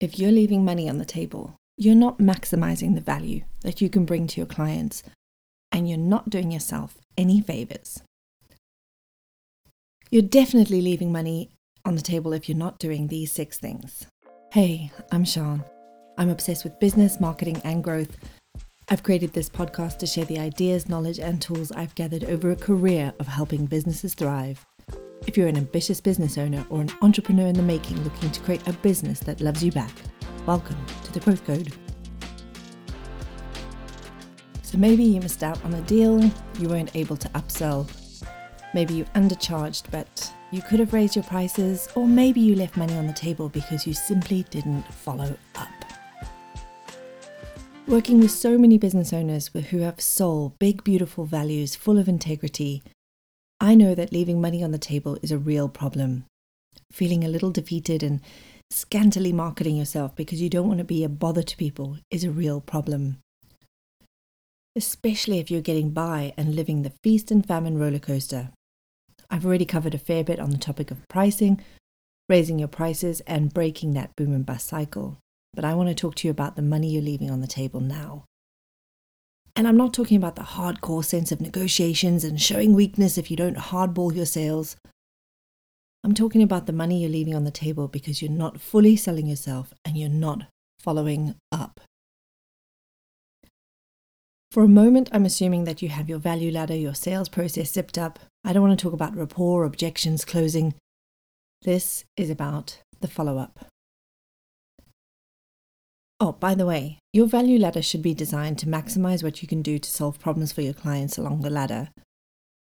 if you're leaving money on the table, you're not maximizing the value that you can bring to your clients, and you're not doing yourself any favors. You're definitely leaving money on the table if you're not doing these six things. Hey, I'm Sean. I'm obsessed with business, marketing, and growth. I've created this podcast to share the ideas, knowledge, and tools I've gathered over a career of helping businesses thrive. If you're an ambitious business owner or an entrepreneur in the making looking to create a business that loves you back, welcome to the Growth Code. So maybe you missed out on a deal, you weren't able to upsell, maybe you undercharged, but you could have raised your prices, or maybe you left money on the table because you simply didn't follow up. Working with so many business owners who have soul, big, beautiful values full of integrity, I know that leaving money on the table is a real problem. Feeling a little defeated and scantily marketing yourself because you don't want to be a bother to people is a real problem. Especially if you're getting by and living the feast and famine roller coaster. I've already covered a fair bit on the topic of pricing, raising your prices, and breaking that boom and bust cycle but I want to talk to you about the money you're leaving on the table now. And I'm not talking about the hardcore sense of negotiations and showing weakness if you don't hardball your sales. I'm talking about the money you're leaving on the table because you're not fully selling yourself and you're not following up. For a moment, I'm assuming that you have your value ladder, your sales process zipped up. I don't want to talk about rapport, objections, closing. This is about the follow up. Oh, by the way, your value ladder should be designed to maximize what you can do to solve problems for your clients along the ladder.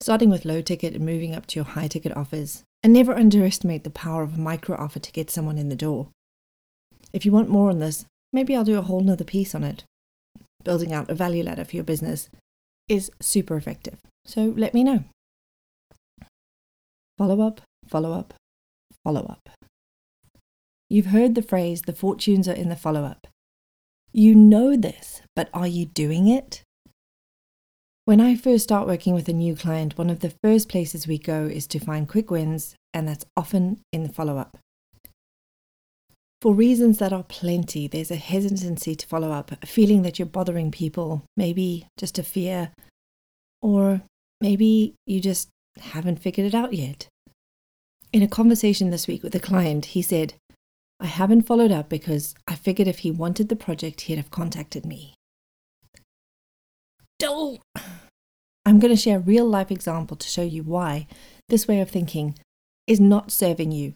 Starting with low ticket and moving up to your high ticket offers, and never underestimate the power of a micro offer to get someone in the door. If you want more on this, maybe I'll do a whole nother piece on it. Building out a value ladder for your business is super effective, so let me know. Follow up, follow up, follow up. You've heard the phrase, the fortunes are in the follow up. You know this, but are you doing it? When I first start working with a new client, one of the first places we go is to find quick wins, and that's often in the follow up. For reasons that are plenty, there's a hesitancy to follow up, a feeling that you're bothering people, maybe just a fear, or maybe you just haven't figured it out yet. In a conversation this week with a client, he said, I haven't followed up because I figured if he wanted the project, he'd have contacted me. Don't. I'm going to share a real life example to show you why this way of thinking is not serving you.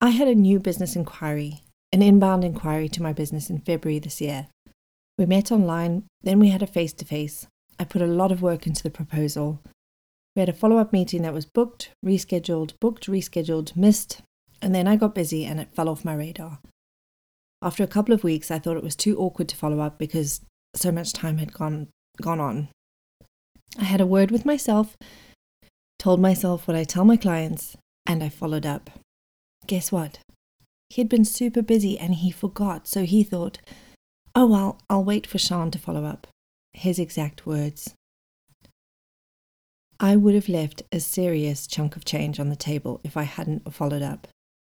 I had a new business inquiry, an inbound inquiry to my business in February this year. We met online, then we had a face to face. I put a lot of work into the proposal. We had a follow up meeting that was booked, rescheduled, booked, rescheduled, missed, and then I got busy and it fell off my radar. After a couple of weeks, I thought it was too awkward to follow up because so much time had gone, gone on. I had a word with myself, told myself what I tell my clients, and I followed up. Guess what? He had been super busy and he forgot, so he thought, oh well, I'll wait for Sean to follow up. His exact words. I would have left a serious chunk of change on the table if I hadn't followed up.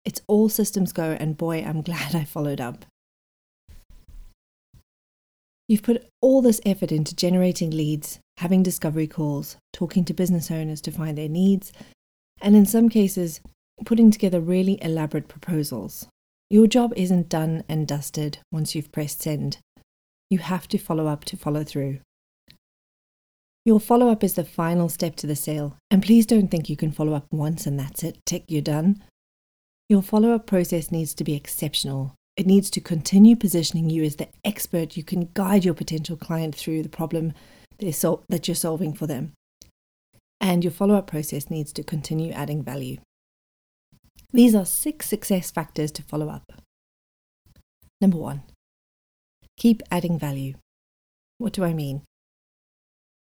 It's all systems go, and boy, I'm glad I followed up. You've put all this effort into generating leads, having discovery calls, talking to business owners to find their needs, and in some cases, putting together really elaborate proposals. Your job isn't done and dusted once you've pressed send. You have to follow up to follow through. Your follow up is the final step to the sale, and please don't think you can follow up once and that's it, tick, you're done. Your follow up process needs to be exceptional. It needs to continue positioning you as the expert you can guide your potential client through the problem sol- that you're solving for them. And your follow up process needs to continue adding value. These are six success factors to follow up. Number one, keep adding value. What do I mean?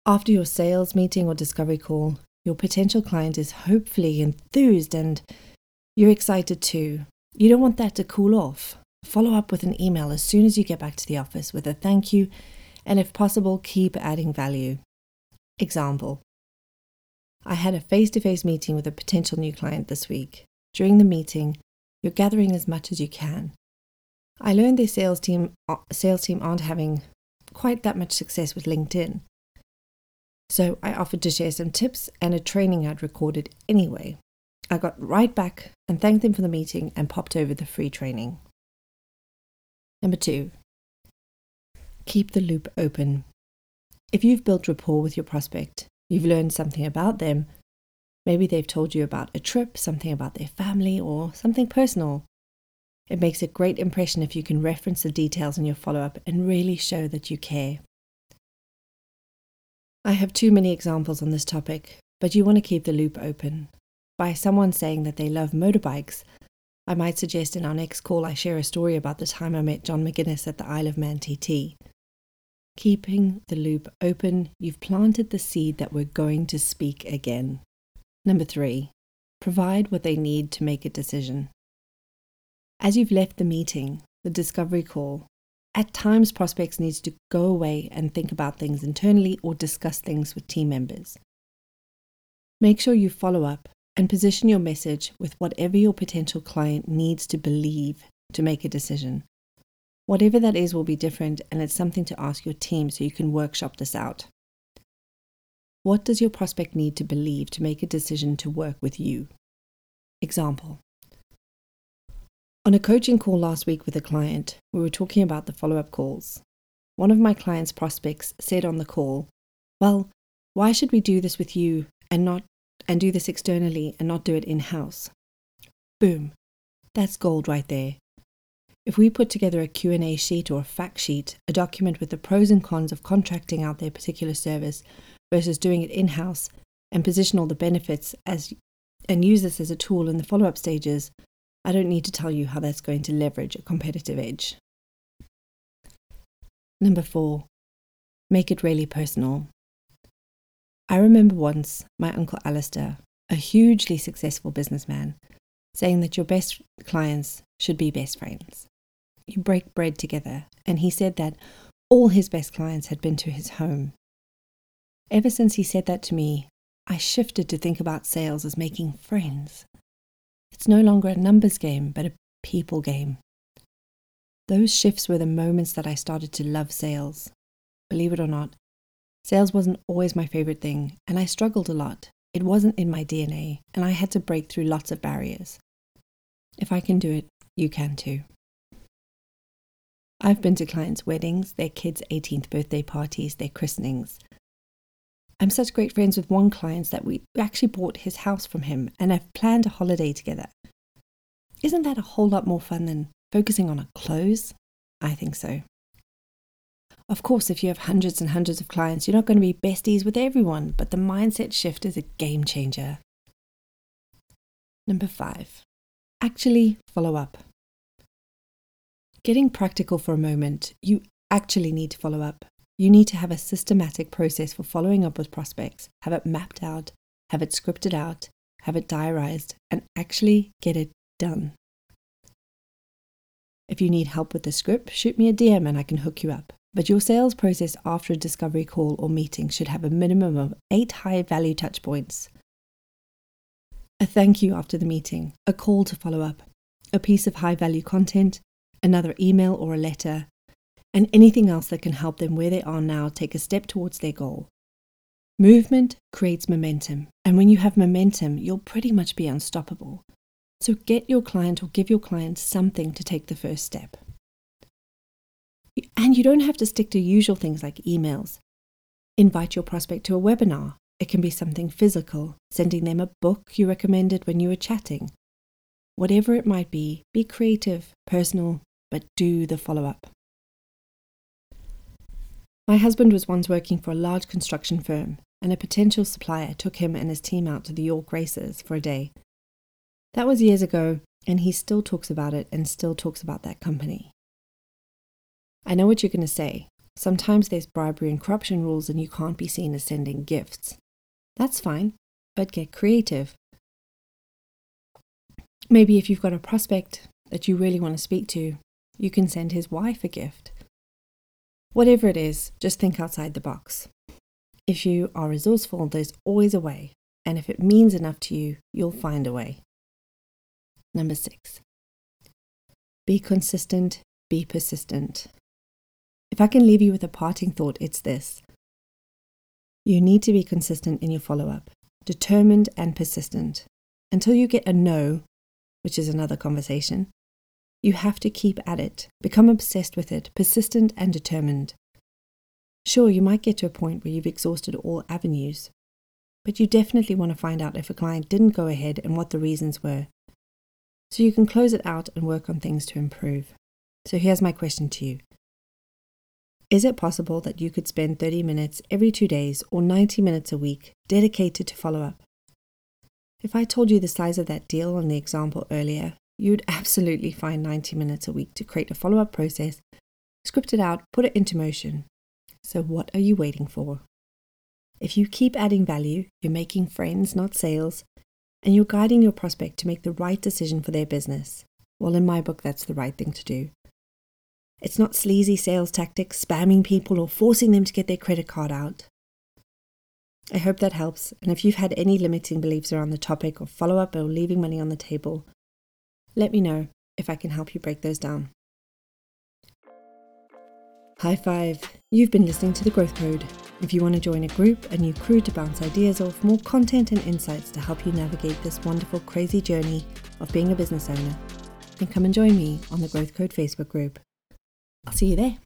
After your sales meeting or discovery call, your potential client is hopefully enthused and you're excited too. You don't want that to cool off. Follow up with an email as soon as you get back to the office with a thank you, and if possible, keep adding value. Example I had a face to face meeting with a potential new client this week. During the meeting, you're gathering as much as you can. I learned their sales team uh, sales team aren't having quite that much success with LinkedIn. So I offered to share some tips and a training I'd recorded anyway. I got right back and thanked them for the meeting and popped over the free training. Number two, keep the loop open. If you've built rapport with your prospect, you've learned something about them, maybe they've told you about a trip, something about their family, or something personal. It makes a great impression if you can reference the details in your follow up and really show that you care. I have too many examples on this topic, but you want to keep the loop open. By someone saying that they love motorbikes, I might suggest in our next call I share a story about the time I met John McGuinness at the Isle of Man TT. Keeping the loop open, you've planted the seed that we're going to speak again. Number three, provide what they need to make a decision. As you've left the meeting, the discovery call, at times, prospects need to go away and think about things internally or discuss things with team members. Make sure you follow up and position your message with whatever your potential client needs to believe to make a decision. Whatever that is will be different, and it's something to ask your team so you can workshop this out. What does your prospect need to believe to make a decision to work with you? Example on a coaching call last week with a client, we were talking about the follow up calls. One of my client's prospects said on the call, Well, why should we do this with you and not and do this externally and not do it in house? Boom. That's gold right there. If we put together a Q&A sheet or a fact sheet, a document with the pros and cons of contracting out their particular service versus doing it in-house and position all the benefits as and use this as a tool in the follow-up stages, I don't need to tell you how that's going to leverage a competitive edge. Number four, make it really personal. I remember once my uncle Alistair, a hugely successful businessman, saying that your best clients should be best friends. You break bread together, and he said that all his best clients had been to his home. Ever since he said that to me, I shifted to think about sales as making friends. It's no longer a numbers game, but a people game. Those shifts were the moments that I started to love sales. Believe it or not, sales wasn't always my favorite thing, and I struggled a lot. It wasn't in my DNA, and I had to break through lots of barriers. If I can do it, you can too. I've been to clients' weddings, their kids' 18th birthday parties, their christenings. I'm such great friends with one client that we actually bought his house from him and have planned a holiday together. Isn't that a whole lot more fun than focusing on a close? I think so. Of course, if you have hundreds and hundreds of clients, you're not going to be besties with everyone, but the mindset shift is a game changer. Number five, actually follow up. Getting practical for a moment, you actually need to follow up. You need to have a systematic process for following up with prospects, have it mapped out, have it scripted out, have it diarized, and actually get it done. If you need help with the script, shoot me a DM and I can hook you up. But your sales process after a discovery call or meeting should have a minimum of eight high value touch points. A thank you after the meeting, a call to follow up, a piece of high value content, another email or a letter, and anything else that can help them where they are now take a step towards their goal. Movement creates momentum, and when you have momentum, you'll pretty much be unstoppable. So get your client or give your client something to take the first step. And you don't have to stick to usual things like emails. Invite your prospect to a webinar. It can be something physical, sending them a book you recommended when you were chatting. Whatever it might be, be creative, personal, but do the follow up. My husband was once working for a large construction firm, and a potential supplier took him and his team out to the York races for a day. That was years ago, and he still talks about it and still talks about that company. I know what you're going to say. Sometimes there's bribery and corruption rules, and you can't be seen as sending gifts. That's fine, but get creative. Maybe if you've got a prospect that you really want to speak to, you can send his wife a gift Whatever it is, just think outside the box. If you are resourceful, there's always a way, and if it means enough to you, you'll find a way. Number six, be consistent, be persistent. If I can leave you with a parting thought, it's this you need to be consistent in your follow up, determined and persistent. Until you get a no, which is another conversation, you have to keep at it, become obsessed with it, persistent and determined. Sure, you might get to a point where you've exhausted all avenues, but you definitely want to find out if a client didn't go ahead and what the reasons were. So you can close it out and work on things to improve. So here's my question to you is it possible that you could spend 30 minutes every two days or 90 minutes a week dedicated to follow up? If I told you the size of that deal on the example earlier, you'd absolutely find 90 minutes a week to create a follow up process, script it out, put it into motion. So, what are you waiting for? If you keep adding value, you're making friends, not sales, and you're guiding your prospect to make the right decision for their business. Well, in my book, that's the right thing to do. It's not sleazy sales tactics, spamming people, or forcing them to get their credit card out. I hope that helps. And if you've had any limiting beliefs around the topic of follow up or leaving money on the table, let me know if I can help you break those down. High five! You've been listening to The Growth Code. If you want to join a group, a new crew to bounce ideas off, more content and insights to help you navigate this wonderful, crazy journey of being a business owner, then come and join me on the Growth Code Facebook group. I'll see you there.